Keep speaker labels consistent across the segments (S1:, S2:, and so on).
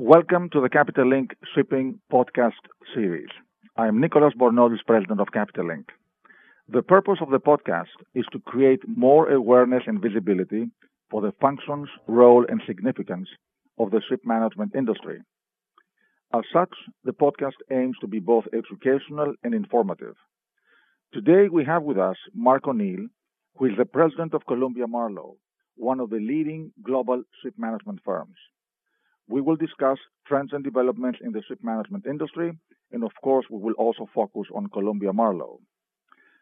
S1: Welcome to the Capital Link Shipping Podcast Series. I am Nicholas Bornozis, President of Capital Link. The purpose of the podcast is to create more awareness and visibility for the functions, role, and significance of the ship management industry. As such, the podcast aims to be both educational and informative. Today we have with us Mark O'Neil, who is the president of Columbia Marlow, one of the leading global ship management firms. We will discuss trends and developments in the ship management industry, and of course, we will also focus on Columbia Marlow.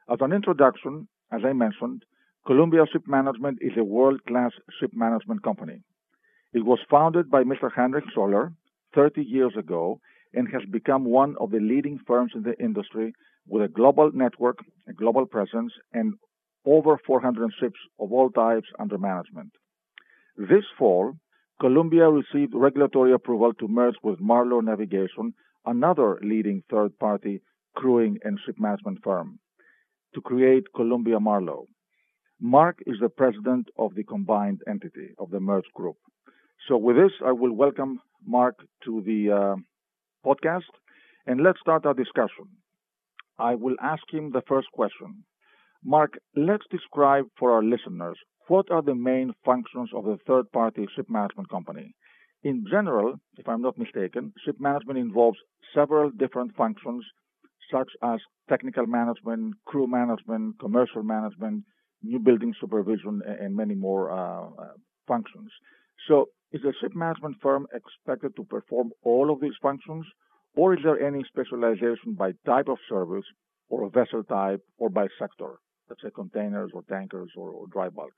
S1: As an introduction, as I mentioned, Columbia Ship Management is a world-class ship management company. It was founded by Mr. Heinrich Schoeller 30 years ago and has become one of the leading firms in the industry with a global network, a global presence, and over 400 ships of all types under management. This fall, Columbia received regulatory approval to merge with Marlow Navigation, another leading third-party crewing and ship management firm, to create Columbia Marlow. Mark is the president of the combined entity of the merged group. So with this, I will welcome Mark to the uh, podcast, and let's start our discussion. I will ask him the first question. Mark, let's describe for our listeners what are the main functions of the third party ship management company. In general, if I'm not mistaken, ship management involves several different functions such as technical management, crew management, commercial management, new building supervision, and many more uh, uh, functions. So, is a ship management firm expected to perform all of these functions, or is there any specialization by type of service, or vessel type, or by sector? let's say containers or tankers or, or dry bulk.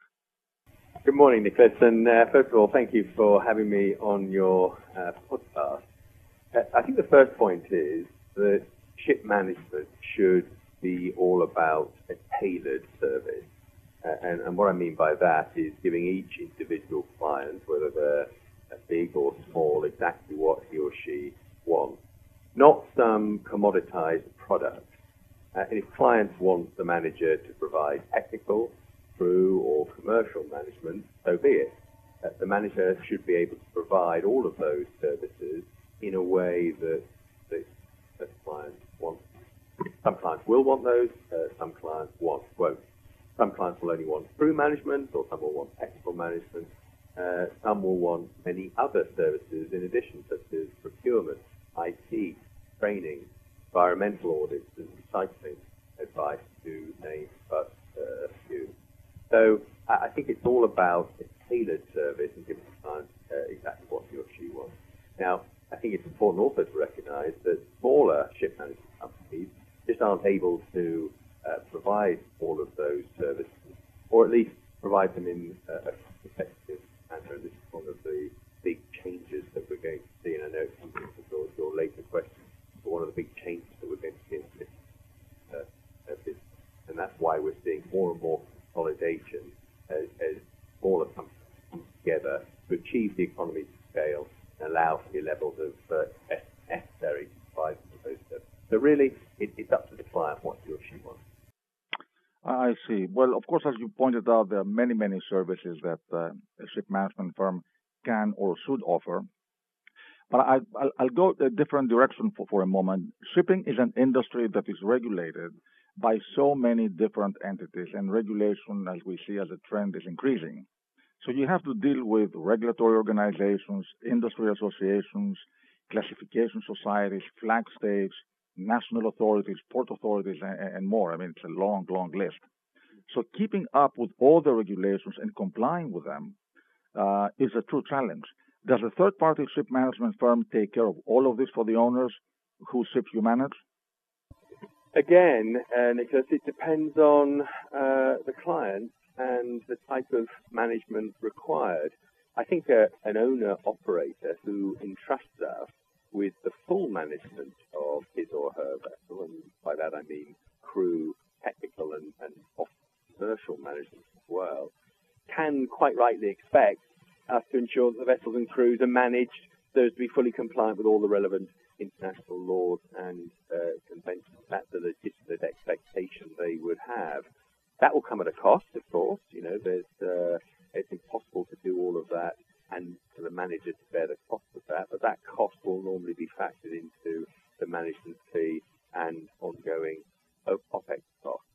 S2: Good morning, Nicholas. And uh, first of all, thank you for having me on your uh, podcast. Uh, I think the first point is that ship management should be all about a tailored service. Uh, and, and, what I mean by that is giving each individual client, whether they're big or small, exactly what he or she wants. Not some commoditized product uh, and if clients want the manager to provide technical, crew, or commercial management, so be it. Uh, the manager should be able to provide all of those services in a way that the, that clients want. Some clients will want those, uh, some clients want, won't. Some clients will only want crew management, or some will want technical management. Uh, some will want many other services in addition, such as procurement, IT, training, environmental audits and recycling advice, to name but uh, a few. So I think it's all about a tailored service and giving the client uh, exactly what he or she wants. Now, I think it's important also to recognise that smaller ship management companies just aren't able to uh, provide all of those services, or at least provide them in a cost-effective manner. This is one of the big changes that we're going to see, and I know it's something to your, your later question but one of the big changes that we're going to see in this uh, uh, business. And that's why we're seeing more and more consolidation as, as smaller companies come together to achieve the economies of scale and allow for the levels of uh, necessary to provide those services. So really, it, it's up to the client what he or she wants.
S1: I see. Well, of course, as you pointed out, there are many, many services that uh, a ship management firm can or should offer. But I, will go a different direction for, for a moment. Shipping is an industry that is regulated by so many different entities, and regulation, as we see as a trend, is increasing. So you have to deal with regulatory organizations, industry associations, classification societies, flag states, national authorities, port authorities, and, more. I mean, it's a long, long list. So keeping up with all the regulations and complying with them uh, is a true challenge. Does a third party ship management firm take care of all of this for the owners whose ships you manage?
S2: Again, uh, Nicholas, it depends on uh, the client and the type of management required. I think uh, an owner operator who entrusts us with the full management of his or her vessel, and by that I mean crew, technical, and, and commercial management as well, can quite rightly expect us to ensure that the vessels and crews are managed so as to be fully compliant with all the relevant international laws and uh, the legitimate expectation they would have. That will come at a cost, of course. You know, uh, it's impossible to do all of that and for the manager to bear the cost of that. But that cost will normally be factored into the management fee and ongoing OPEX costs.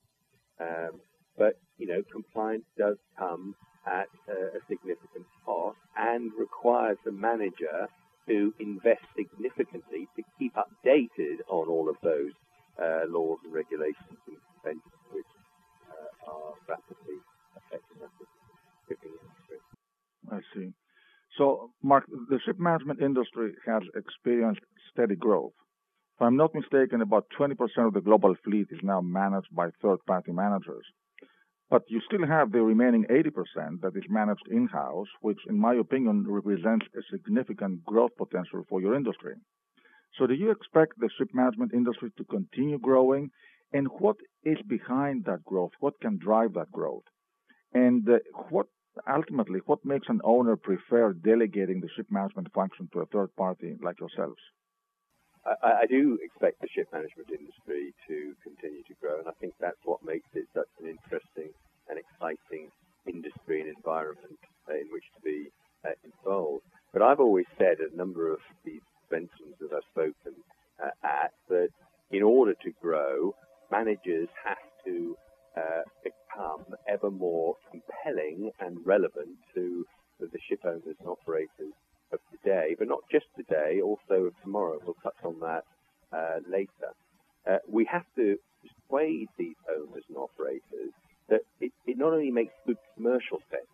S2: Um, but, you know, compliance does come at a, a significant cost and requires the manager to invest significantly to keep updated on all of those uh, laws and regulations and conventions which uh, are rapidly affecting us shipping industry.
S1: I see. So, Mark, the ship management industry has experienced steady growth. If I'm not mistaken, about 20% of the global fleet is now managed by third party managers. But you still have the remaining 80% that is managed in house, which, in my opinion, represents a significant growth potential for your industry. So, do you expect the ship management industry to continue growing? And what is behind that growth? What can drive that growth? And uh, what ultimately, what makes an owner prefer delegating the ship management function to a third party like yourselves?
S2: I, I, do expect the ship management industry to continue to grow, and I think that's what makes it such an interesting and exciting industry and environment in which to be uh, involved. But I've always said at a number of these conventions that I've spoken uh, at that in order to grow, managers have to uh, become ever more compelling and relevant to the ship owners and operators of today, but not just today, also of tomorrow. We'll touch on that uh, later. Uh, we have to persuade these owners and operators that it, it not only makes good commercial sense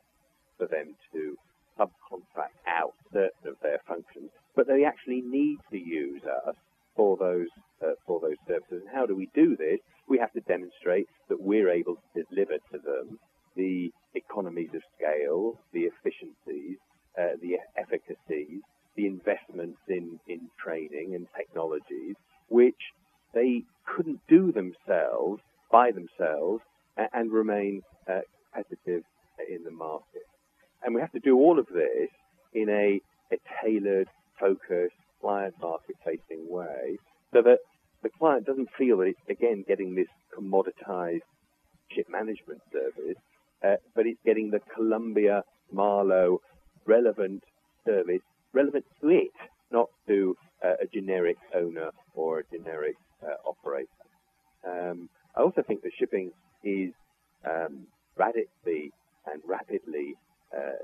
S2: for them to subcontract out certain of their functions, but they actually need to use us for those uh, for those services. And how do we do this? We have to demonstrate that we're able to deliver to them the economies of scale, the efficiencies, uh, the efficacies, the investments in, in training and technologies, which they couldn't do themselves by themselves and, and remain uh, competitive in the market. And we have to do all of this in a, a tailored, focused, client market facing way so that the client doesn't feel that it's again getting this commoditized ship management service, uh, but it's getting the Columbia Marlow relevant service relevant to it, not to uh, a generic owner or a generic uh, operator. Um, I also think that shipping is um, radically and rapidly uh,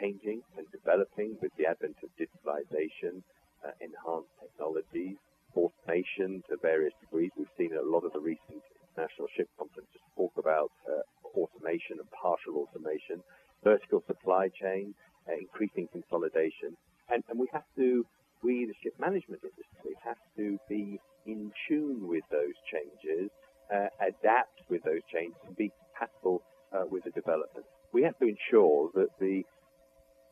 S2: changing and developing with the advent of digitalization, uh, enhanced technologies, automation to various degrees. We've seen a lot of the recent international ship conferences talk about uh, automation and partial automation, vertical supply chain, uh, increasing consolidation. And, and we have to, we, the ship management industry, have to be in tune with those changes, uh, adapt with those changes, and be compatible uh, with the development. We have to ensure that the,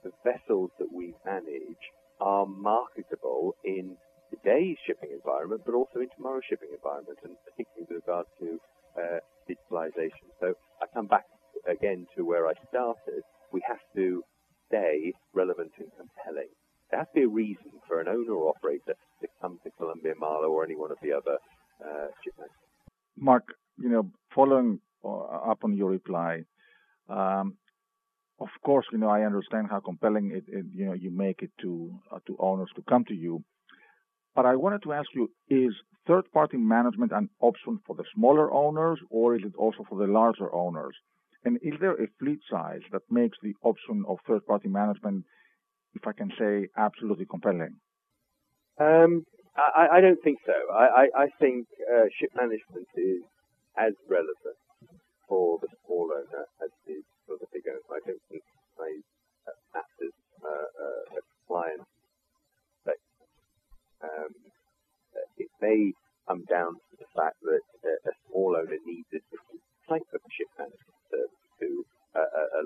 S2: the vessels that we manage are marketable in today's shipping environment, but also in tomorrow's shipping environment, and particularly with regard to uh, digitalization. So I come back again to where I started. We have to stay relevant and compelling. There has to be a reason for an owner or operator to come to Columbia Marlow or any one of the other uh,
S1: Mark, you know, following uh, up on your reply, um, of course, you know, I understand how compelling it, it you know, you make it to uh, to owners to come to you. But I wanted to ask you: Is third-party management an option for the smaller owners, or is it also for the larger owners? And is there a fleet size that makes the option of third-party management, if I can say, absolutely compelling?
S2: Um, I, I, don't think so. I, I, I think uh, ship management is as relevant for the small owner as it is for the big owner. I don't think size uh, matters uh, uh, client um, it may come down to the fact that uh, a small owner needs a different type of ship management to a, a,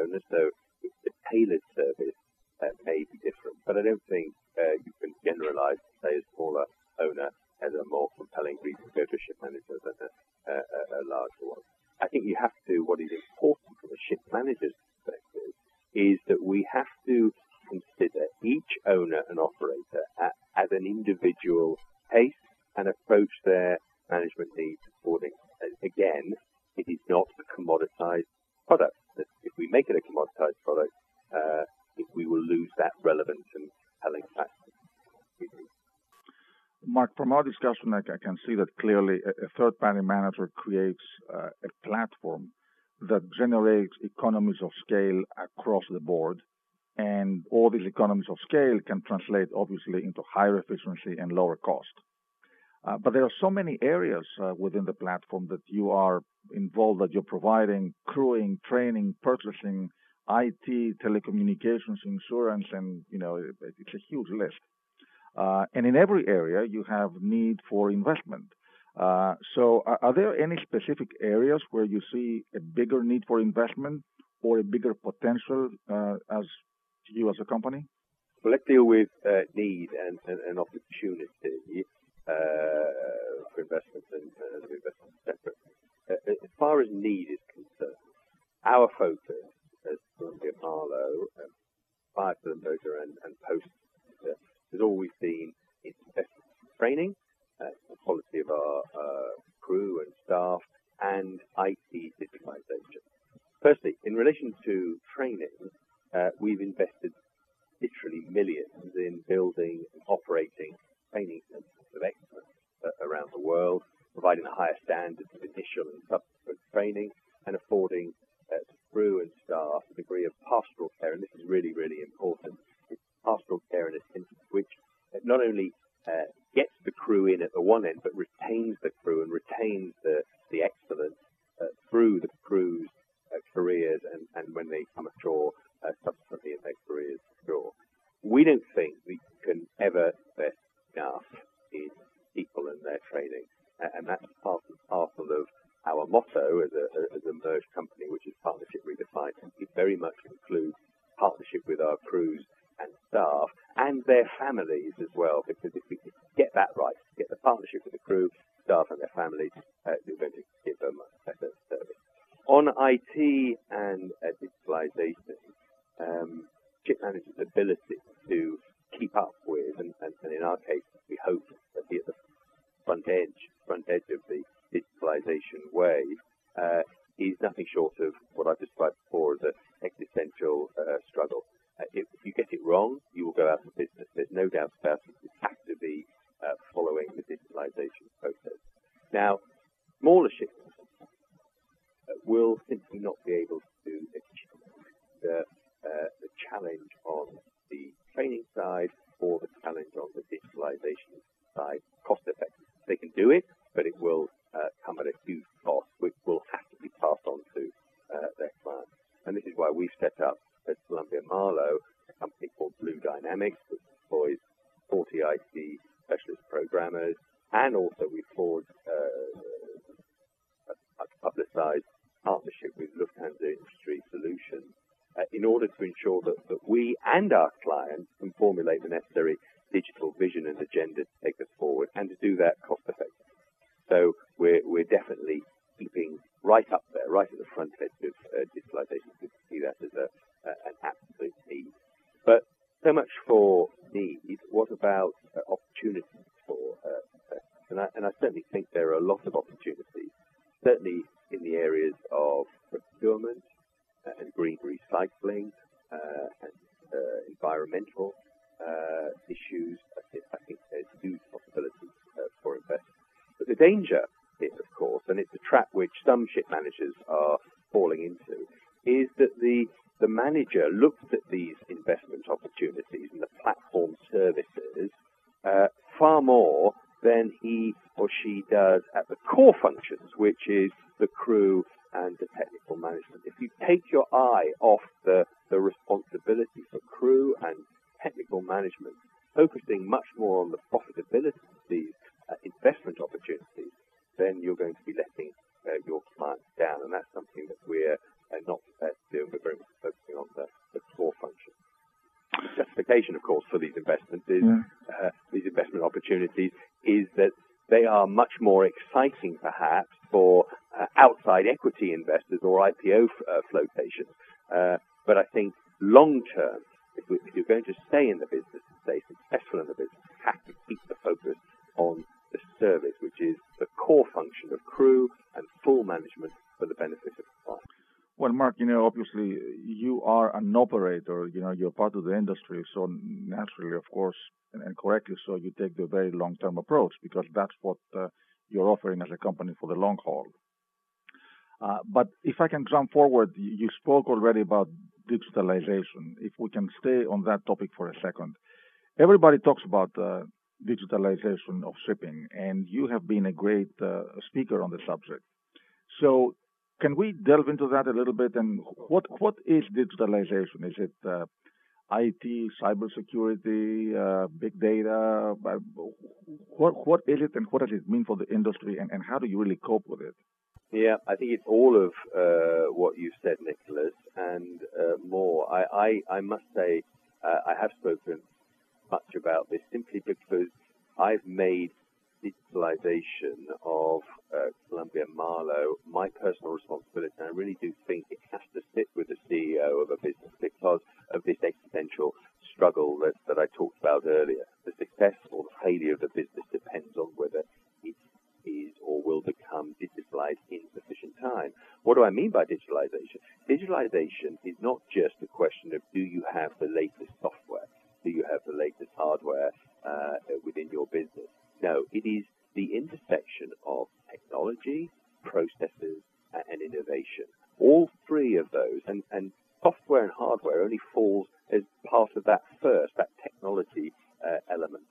S2: owner. So the tailored service uh, may be different, but I don't think uh, you can generalize to say a smaller owner has a more compelling reason to go to a ship manager than a, a, a larger one. I think you have to, what is important from a ship manager's perspective is that we have to consider each owner and operator at, as an individual pace and approach their management needs accordingly. Again, it is not a commoditized product. If we make it a commoditized product, uh, we will lose that relevance and compelling factor.
S1: Mark, I can see that clearly a third-party manager creates uh, a platform that generates economies of scale across the board. And all these economies of scale can translate obviously into higher efficiency and lower cost. Uh, but there are so many areas uh, within the platform that you are involved, that you're providing crewing, training, purchasing, IT, telecommunications, insurance, and you know it's a huge list. Uh, and in every area, you have need for investment. Uh, so, are, are, there any specific areas where you see a bigger need for investment or a bigger potential uh, as you as a company?
S2: Well, let's deal with uh, need and, and, and opportunity uh, for investment and uh, investment separate. as far as need is concerned, our focus as Columbia Marlow, prior to the merger and, and post has always been investment training, uh, the quality of our uh, crew and staff, and IT digitalization. Firstly, in relation to training, uh, we've invested literally millions in building and operating training centers of excellence uh, around the world, providing the highest standards of initial and subsequent training, and affording uh, crew and staff a degree of pastoral care. And this is really, really important pastoral care in a sense which not only uh, gets the crew in at the one end, but retains the crew and retains the, the excellence uh, through the crew's uh, careers and, and when they come ashore, uh, subsequently in their careers ashore. We don't think we can ever invest enough in people and their training, and that's part and parcel of our motto as a, as a merged company, which is partnership redefined. It very much includes partnership with our crews and staff and their families as well, because if we get that right, get the partnership with the crew, staff and their families, uh, we're going to give them a better service. On IT and uh, digitalization, um, ship managers' ability to keep up with, and, and, and, in our case, we hope to be at the front edge, front edge of the digitalization wave, uh, is nothing short of what I've described before as an existential uh, struggle. Uh, if, if, you get it wrong, you will go out of business. There's no doubt about it. You have to be uh, following the digitalization process. Now, smaller ships uh, will simply not be able to achieve the, uh, the challenge on the training side or the challenge on the digitalization side cost effective. They can do it, but it will uh, come at a huge cost, which will have to be passed on to uh, their clients. And this is why we've set up at Columbia Marlow, a company called Blue Dynamics, which employs 40 IT specialist programmers, and also we forged uh, a, a publicized partnership with Lufthansa Industry Solutions uh, in order to ensure that, that we and our clients can formulate the necessary digital vision and agenda to take us forward. And to do that cost effectively. So we're, we're definitely keeping right up there, right at the front edge of uh, digitalization. We see that as a, uh, an absolute need. But so much for need. What about uh, opportunities for uh, and I, and I certainly think there are a lot of opportunities, certainly in the areas of procurement uh, and green recycling uh, and uh, environmental issues. I think, I think, there's huge possibilities for investment. But the danger is, of course, and it's a trap which some ship managers are falling into, is that the the manager looks at these investment opportunities and the platform services uh, far more than he or she does at the core functions, which is the crew and the technical management. If you take your eye off the, the responsibility for crew and technical management, focusing much more on the profitability of these uh, investment opportunities, then you're going to be letting uh, your clients down. And that's something that we're uh, not prepared to do, and we're very much focusing on the, the core function. The justification, of course, for these investments is yeah. uh, these investment opportunities is that they are much more exciting, perhaps, for uh, outside equity investors or IPO uh, flotations. Uh, but I think long term, if, if, you're going to stay in the business and stay successful in the business, you have to keep the focus on the service, which is the core function of crew and full management for the benefit of the client.
S1: Well, Mark, you know, obviously you are an operator, you know, you're part of the industry, so naturally, of course, and, and correctly so, you take the very long-term approach because that's what uh, you're offering as a company for the long haul. Uh, but if I can jump forward, you spoke already about digitalization. If we can stay on that topic for a second, everybody talks about uh, digitalization of shipping, and you have been a great uh, speaker on the subject. So, can we delve into that a little bit? And what what is digitalization? Is it IT, cybersecurity, uh, big data? What what is it, and what does it mean for the industry, and, and how do you really cope with it?
S2: Yeah, I think it's all of uh, what you said, Nicholas, and uh, more. I, I, I must say, uh, I have spoken much about this simply because I've made digitalization of uh, Columbia Marlow my personal responsibility. And I really do think it has to sit with the CEO of a business because of this existential struggle that, that I talked about earlier. The success or the failure of the business depends on whether it is or will become digitalized in sufficient time. What do I mean by digitalization? Digitalization is not just a question of do you have the latest software, do you have the latest hardware uh, within your business. No, it is the intersection of technology, processes, and innovation. All three of those, and, and software and hardware only falls as part of that first, that technology uh, element.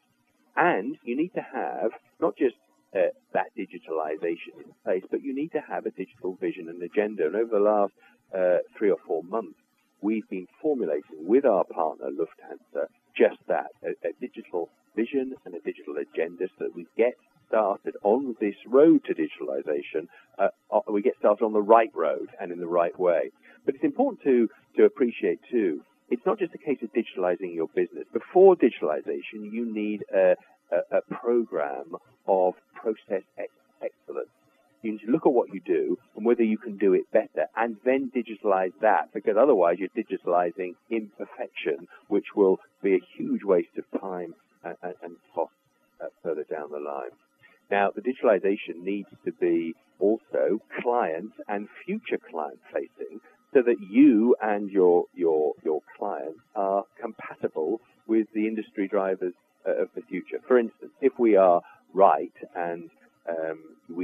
S2: And you need to have not just uh, that digitalization in place, but you need to have a digital vision and agenda. And over the last uh, three or four months, we've been formulating with our partner Lufthansa just that a, a digital vision and a digital agenda so that we get started on this road to digitalization, uh, uh, we get started on the right road and in the right way. But it's important to, to appreciate too, it's not just a case of digitalizing your business. Before digitalization, you need a, a, a program of process ex- excellence. You need to look at what you do and whether you can do it better and then digitalize that because otherwise you're digitalizing imperfection, which will be a huge waste of time and, and cost uh, further down the line. Now, the digitalization needs to be also client and future client facing so that you and your, your, your clients are compatible with the industry drivers uh, of the future. For instance, if we are right and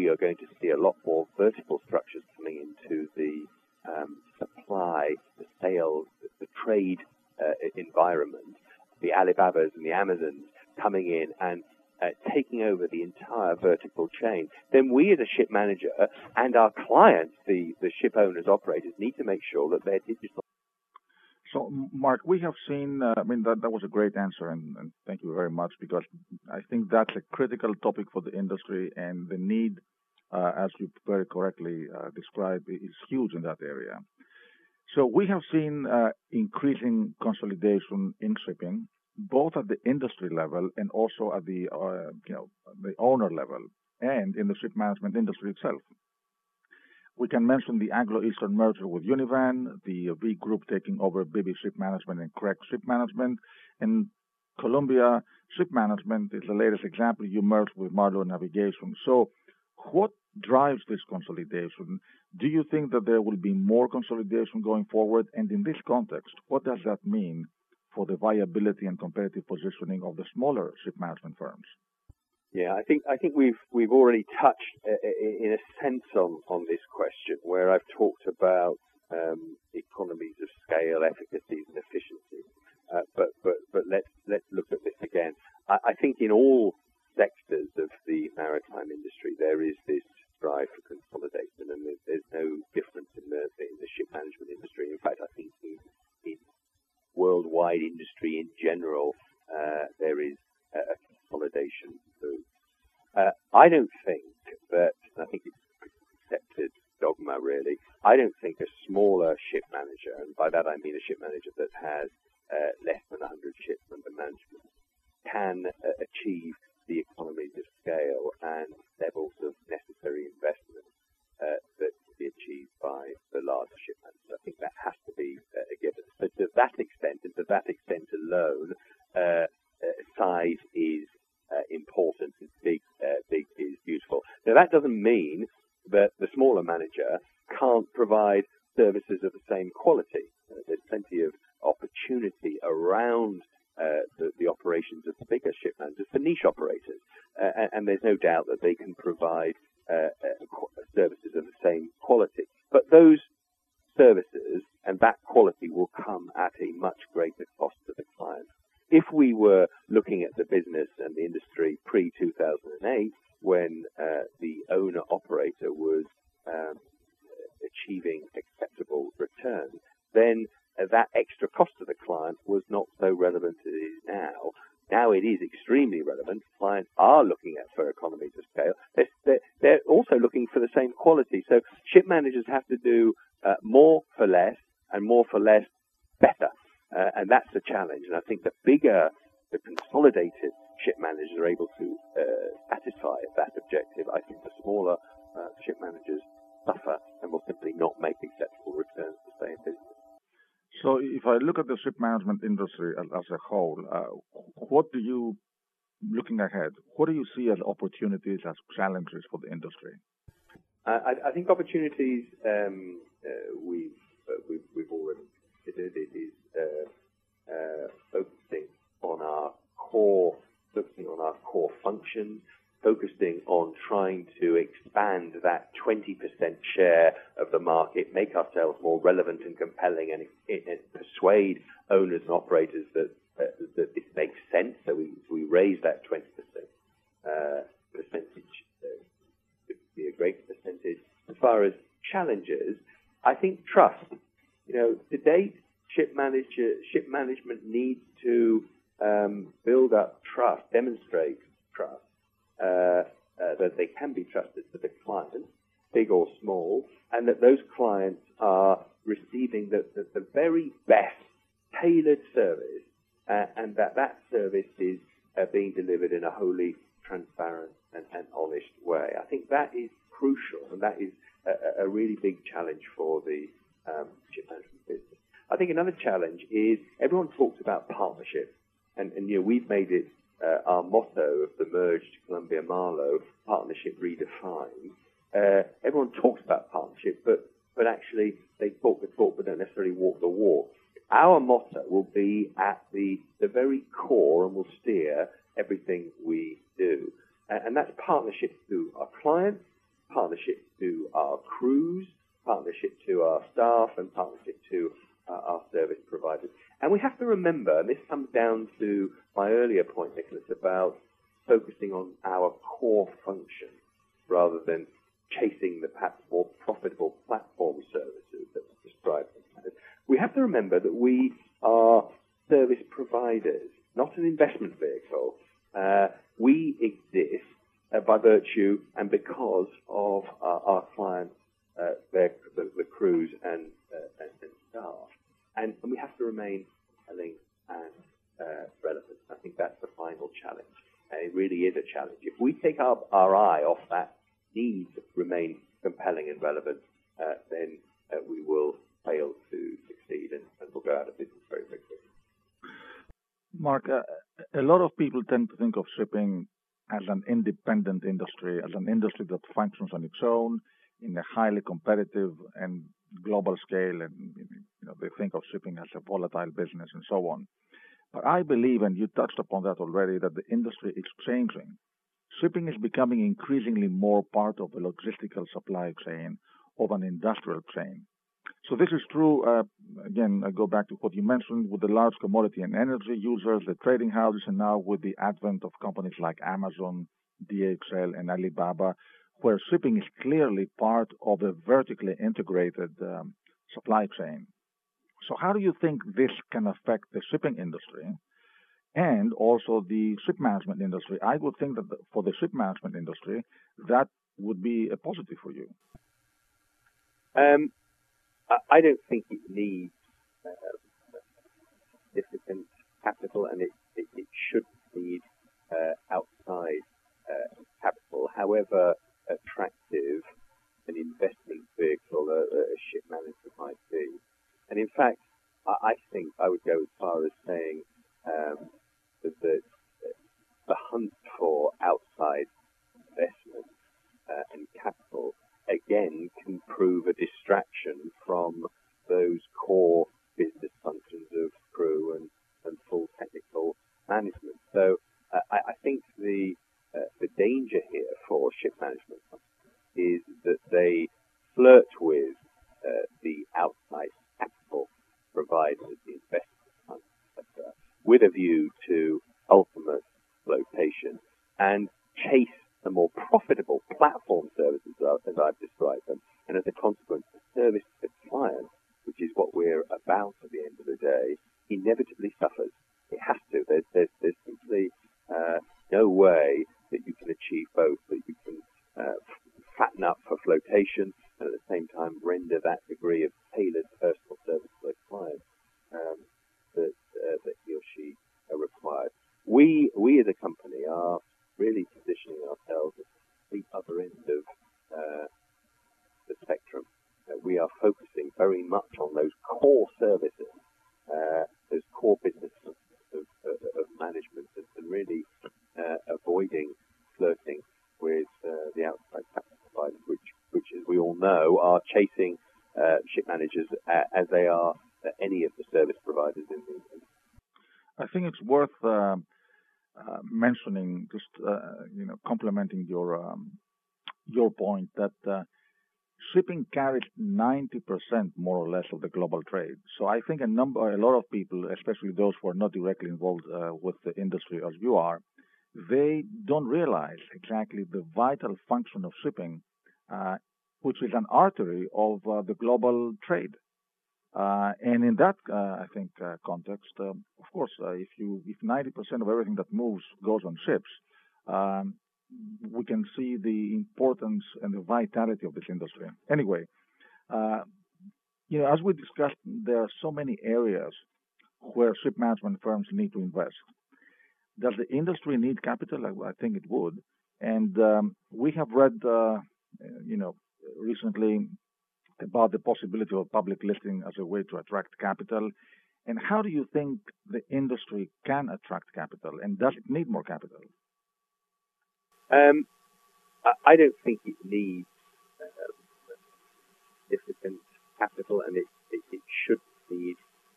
S2: we are going to see a lot more vertical structures coming into the um, supply, the sales, the, the trade uh, environment, the Alibabas and the Amazons coming in and uh, taking over the entire vertical chain, then we as a ship manager and our clients, the, the ship owners, operators, need to make sure that they're digital.
S1: So, Mark, we have seen, uh, I mean, that, that was a great answer, and, and, thank you very much, because I think that's a critical topic for the industry, and the need, as you very correctly uh, described, is huge in that area. So, we have seen uh, increasing consolidation in shipping, both at the industry level and also at the uh, you know the owner level and in the ship management industry itself. We can mention the Anglo-Eastern merger with Univan, the V Group taking over Bibby Ship Management and Graig Ship Management, and Columbia Ship Management is the latest example. You merged with Marlow Navigation. So, what drives this consolidation? Do you think that there will be more consolidation going forward? And in this context, what does that mean for the viability and competitive positioning of the smaller ship management firms?
S2: Yeah, I think I think we've we've already touched uh, uh, in a sense on on this question where I've talked about um, economies of scale, efficacies, and efficiency. Uh, but but but let's let's look at this again. I, I think in all sectors of the maritime industry there is this drive for consolidation, and there's, there's no difference in the in the ship management industry. In fact, I think in, in worldwide industry in general, uh, there is a consolidation. Uh, I don't think that, I think it's accepted dogma really, I don't think a smaller ship manager, and by that I mean a ship manager that has uh, less than 100 ships under management, can uh, achieve the economies of scale and levels of necessary investment uh, that can be achieved by the larger ship managers. I think that has to be uh, a given. So to that extent, and to that extent alone, uh, uh, size is uh, important. It's big, uh, big is beautiful. Now that doesn't mean that the smaller manager can't provide services of the same quality. There's plenty of opportunity around uh, the, the, operations of the bigger ship managers for niche operators. Uh, and, and, there's no doubt that they can provide uh, uh, services of the same quality. But those services and that quality will come at a much greater cost to the client. If we were looking at the business and the industry pre 2008, when uh, the owner operator was um, achieving acceptable returns, then that extra cost to the client was not so relevant as it is now. Now it is extremely relevant. Clients are looking at for economies of scale. They're, they're, they're also looking for the same quality. So ship managers have to do uh, more for less and more for less better. Uh, and that's the challenge. And I think the bigger the consolidated ship managers are able to uh, satisfy that objective, I think the smaller uh, ship managers suffer and will simply not make acceptable returns to stay in business.
S1: So, if I look at the ship management industry as, a whole, uh, what do you, looking ahead, what do you see as opportunities, as challenges for the industry?
S2: I, I think opportunities um, uh, we've, uh, we've, we've already considered. It is uh, uh, focusing on our core, focusing on our core functions, focusing on trying to expand that 20% share of the market, make ourselves more relevant and compelling, and, and persuade owners and operators that uh, that this makes sense. So we, we raise that 20% uh, percentage uh, to be a great percentage. As far as challenges, I think trust. You know, to date, ship manager ship management needs to um, build up trust, demonstrate trust that they can be trusted to the client, big or small, and that those clients are receiving the, the, the very best tailored service, uh, and that that service is uh, being delivered in a wholly transparent and, and, honest way. I think that is crucial, and that is a, a really big challenge for the um, ship management business. I think another challenge is everyone talks about partnership, and, and you know we've made it uh, our motto of the merged Columbia Marlow partnership redefined. Uh, everyone talks about partnership, but but actually they talk the talk, but don't necessarily walk the walk. Our motto will be at the the very core and will steer everything we do, and, and that's partnership to our clients, partnership to our crews, partnership to our staff, and partnership to uh, our service providers. And we have to remember, and this comes down to my earlier point, Nicholas, about focusing on our core function rather than chasing the perhaps more profitable platform services that we described. We have to remember that we are service providers, not an investment vehicle. Uh, we exist uh, by virtue and because of our, our clients, uh, their, the, the, crews and, uh, and staff and, and we have to remain compelling and uh, relevant. I think that's the final challenge, and it really is a challenge. If we take our, our eye off that need to remain compelling and relevant, uh, then uh, we will fail to succeed and, and we'll go out of business very, quickly.
S1: Mark, uh, a lot of people tend to think of shipping as an independent industry, as an industry that functions on its own in a highly competitive and global scale, and you know, they think of shipping as a volatile business and so on. But I believe, and you touched upon that already, that the industry is changing. Shipping is becoming increasingly more part of the logistical supply chain of an industrial chain. So this is true. Uh, again, I go back to what you mentioned with the large commodity and energy users, the trading houses, and now with the advent of companies like Amazon, DHL, and Alibaba, where shipping is clearly part of a vertically integrated um, supply chain. So, how do you think this can affect the shipping industry and also the ship management industry? I would think that for the ship management industry, that would be a positive for you.
S2: Um, I don't think it needs uh, significant capital, and it, it, it should need uh, outside uh, capital. However, attractive an investment vehicle that a ship manager might be. And in fact, I, I think I would go as far as saying um, that the, uh, the hunt for outside investment uh, and capital again can prove a distraction from those core business functions of crew and, and full technical management. So uh, I, I, think the is that they flirt with uh, the outside capital providers, the investment funds, etc., with a view to ultimate flotation and chase the more profitable platform services as I've described them, and as a consequence, the service to the client, which is what we're about at the end of the day, inevitably suffers. It has to. There's, there's, there's simply uh, no way that you can achieve both, that you can uh, fatten up for flotation and at the same time render that degree of tailored personal service to the client um, that, uh, that he or she are required. We, we as a company are really positioning ourselves at the other end of uh, the spectrum. Uh, we are focusing very much on those core services, uh, those core businesses of, of, of management, and, and really uh, avoiding flirting with uh, the outside capital providers, which, which, as we all know, are chasing uh, ship managers as they are any of the service providers in the.
S1: I think it's worth um, uh, mentioning, just uh, you know, complementing your um, your point that uh, shipping carries 90% more or less of the global trade. So I think a number, a lot of people, especially those who are not directly involved uh, with the industry as you are, they don't realize exactly the vital function of shipping, uh, which is an artery of uh, the global trade. Uh, and in that, uh, I think, uh, context, um, of course, if you if 90% of everything that moves goes on ships, um, we can see the importance and the vitality of this industry. Anyway, you know, as we discussed, there are so many areas where ship management firms need to invest. Does the industry need capital? I, I think it would. And um, we have read, uh, you know, recently about the possibility of public listing as a way to attract capital. And how do you think the industry can attract capital? And does it need more capital?
S2: Um, I don't think it needs uh, significant capital, and it, it, it should need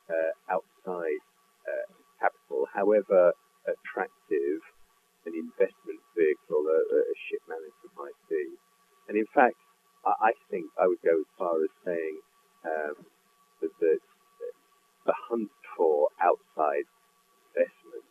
S2: uh, outside uh, capital. However attractive an investment vehicle a, a ship manager might be. And in fact, I, think I would go as far as saying um, that the, the hunt for outside investment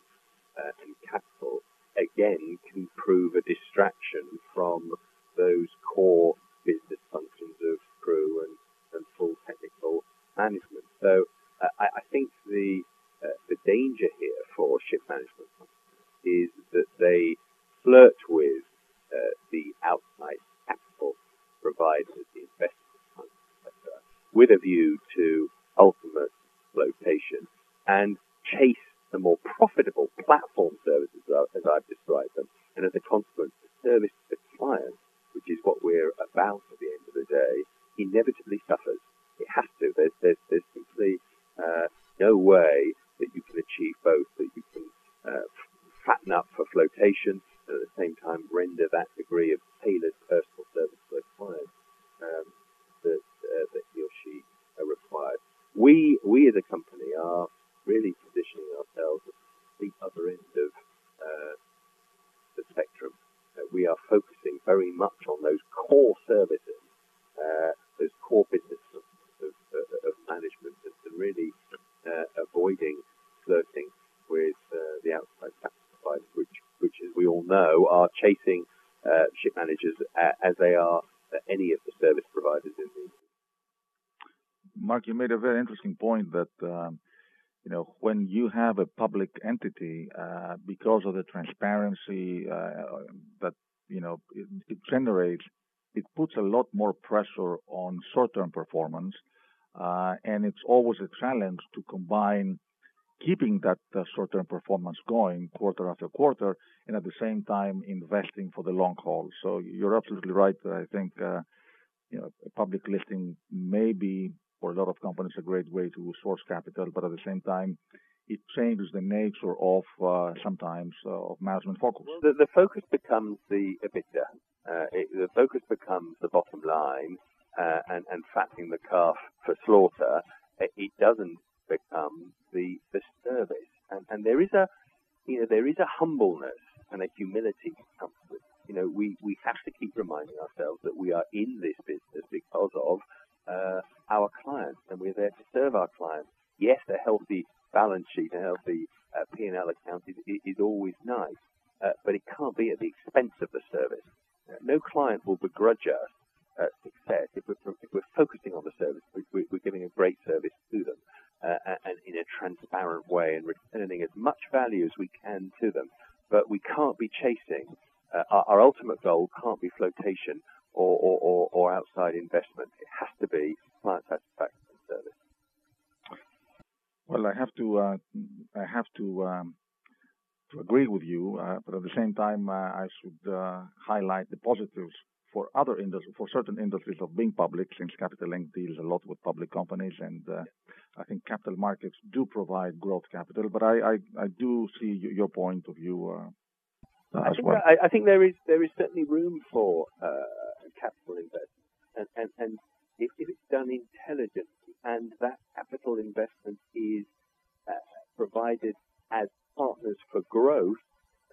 S2: uh, and capital again can prove a distraction from those core business functions of crew and, and full technical management. So uh, I, I, think the uh, the danger here for ship management is that they flirt with uh, the outside providers, the investment funds, etc., with a view to ultimate flotation and chase the more profitable platform services as I've described them. And as a consequence, the service to the client, which is what we're about at the end of the day, inevitably suffers. It has to. There's, there's, there's simply uh, no way that you can achieve both, that you can uh, fatten up for flotation and at the same time render that degree of tailored personal service to the client um, that, uh, that he or she are required. We, we as a company are really positioning ourselves at the other end of uh, the spectrum. Uh, we are focusing very much on those core services, uh, those core business of, of, of management, and, really uh, avoiding flirting with uh, the outside capital providers, which, which, as we all know, are chasing ship managers as they are any of the service providers in the
S1: Mark, you made a very interesting point that um, you know when you have a public entity, uh, because of the transparency uh, that you know it, it, generates, puts a lot more pressure on short-term performance, uh, and it's always a challenge to combine keeping that uh, short-term performance going quarter after quarter, and at the same time investing for the long haul. So you're absolutely right. I think uh, you know a public listing may be for a lot of companies a great way to source capital, but at the same time it changes the nature of uh, sometimes uh, of management focus.
S2: The, the, focus becomes the EBITDA. Uh, it, the focus becomes the bottom line uh, and, and fattening the calf for slaughter. It, it doesn't become the, the service. And, and there is a, you know, there is a humbleness and a humility that comes with, you know, we, we have to keep reminding ourselves that we are in this business because of uh, our clients, and we're there to serve our clients. Yes, a healthy balance sheet, a healthy uh, P&L account is, is always nice, uh, but it can't be at the expense of the service. no client will begrudge us uh, success if we're, if we're focusing on the service, we, are giving a great service to them uh, and in a transparent way and returning as much value as we can to them. But we can't be chasing. Uh, our, our, ultimate goal can't be flotation or, or, or, or outside investment. It has to be client satisfaction.
S1: Well, I have to uh, I have to um, to agree with you, uh, but at the same time, uh, I should uh, highlight the positives for other industries, for certain industries of being public, since Capital Link deals a lot with public companies, and uh, I think capital markets do provide growth capital. But I, I, I do see your point of view uh,
S2: I
S1: as well.
S2: I, I, think there is there is certainly room for uh, capital investment, and, and, and if, if, it's done intelligently, and that capital investment is uh, provided as partners for growth,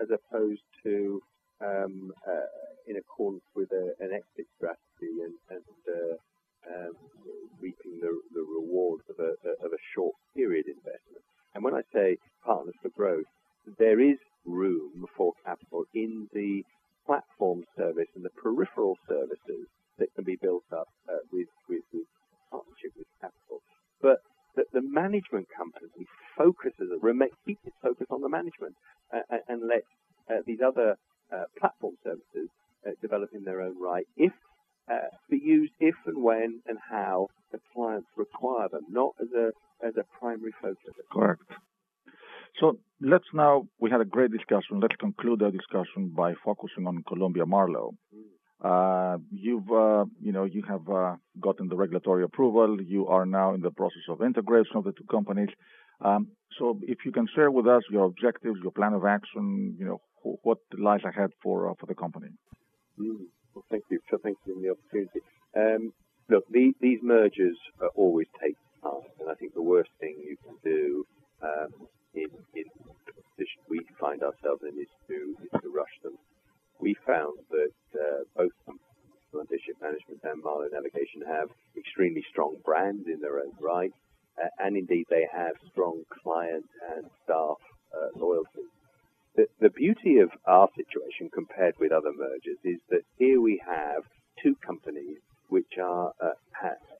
S2: as opposed to um, uh, in accordance with a, an exit strategy and, and uh, um, reaping the, the rewards of a, of a short period investment. And when I say partners for growth, there is room for capital in the platform service and the peripheral services that can be built up uh, with, with, with, partnership with capital. But that the management company focuses, keep its focus on the management uh, and let uh, these other uh, platform services uh, develop in their own right if uh, be used if and when and how the clients require them, not as a as a primary focus.
S1: Correct. So let's now we had a great discussion. Let's conclude our discussion by focusing on Columbia Marlow. Mm. Uh, you've, uh, you know, you have uh, gotten the regulatory approval. You are now in the process of integration of the two companies. Um, so, if you can share with us your objectives, your plan of action, you know, what lies ahead for uh, for the company.
S2: Mm. Well, thank you. So thank you for the opportunity. Um, look, the, these mergers always take time, and I think the worst thing you can do um, in, in the position we find ourselves in is to is to rush them. We found that uh, both Ship Management and Marlow Navigation have extremely strong brands in their own right, uh, and indeed they have strong client and staff uh, loyalty. The, the beauty of our situation compared with other mergers is that here we have two companies which are uh,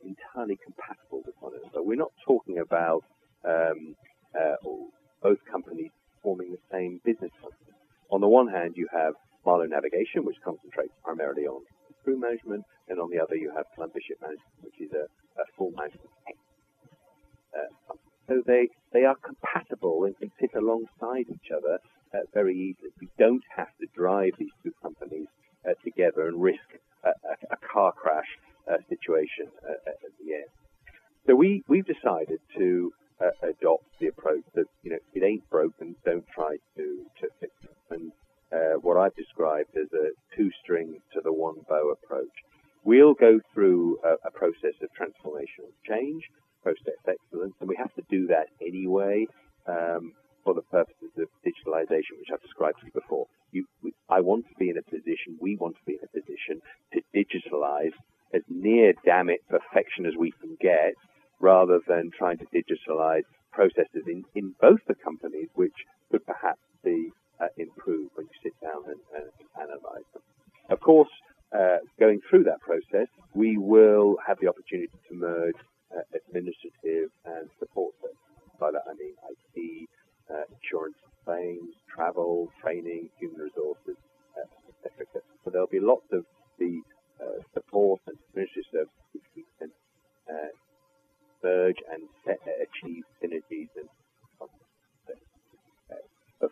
S2: entirely compatible with one another. We're not talking about um, uh, both companies forming the same business. On the one hand, you have Marlow Navigation, which concentrates primarily on crew management, and on the other, you have Columbia Ship Management, which is a, a full management uh, so they, they are compatible and can sit alongside each other uh, very easily. We don't have to drive these two companies uh, together and risk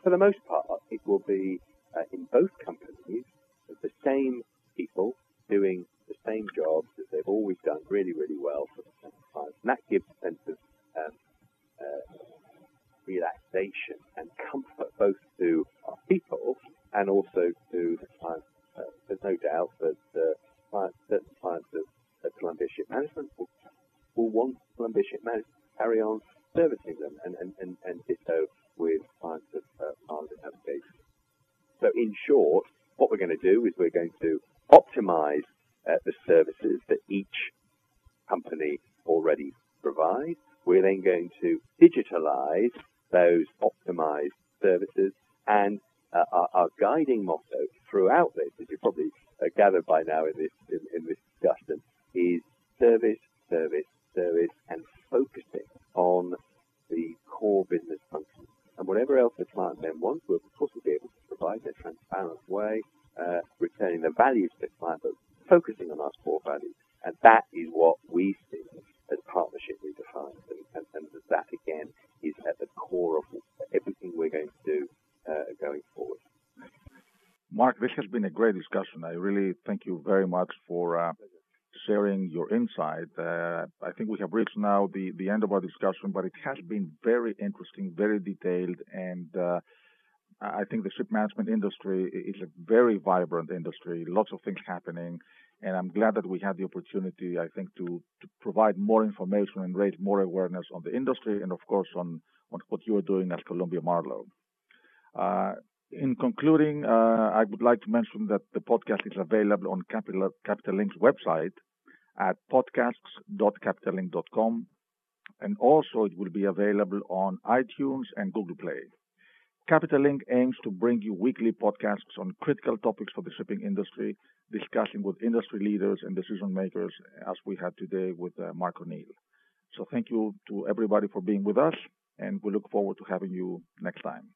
S2: for the most part, it will be uh, in both companies the same people doing the same jobs that they've always done really, really well for core values. And that is what we see as partnership redefined. And, and, and that, again, is at the core of everything we're going to do uh, going forward.
S1: Mark, this has been a great discussion. I really thank you very much for uh, sharing your insight. Uh, I think we have reached now the, the end of our discussion, but it has been very interesting, very detailed, and uh, I think the ship management industry is a very vibrant industry, lots of things happening, and I'm glad that we had the opportunity, I think, to, to provide more information and raise more awareness on the industry and, of course, on, on what you are doing at Columbia Marlow. Uh, in concluding, uh, I would like to mention that the podcast is available on Capital, Capital Link's website at podcasts.capitallink.com, and also it will be available on iTunes and Google Play. Capital Link aims to bring you weekly podcasts on critical topics for the shipping industry, discussing with industry leaders and decision makers, as we had today with uh, Mark O'Neil. So thank you to everybody for being with us, and we look forward to having you next time.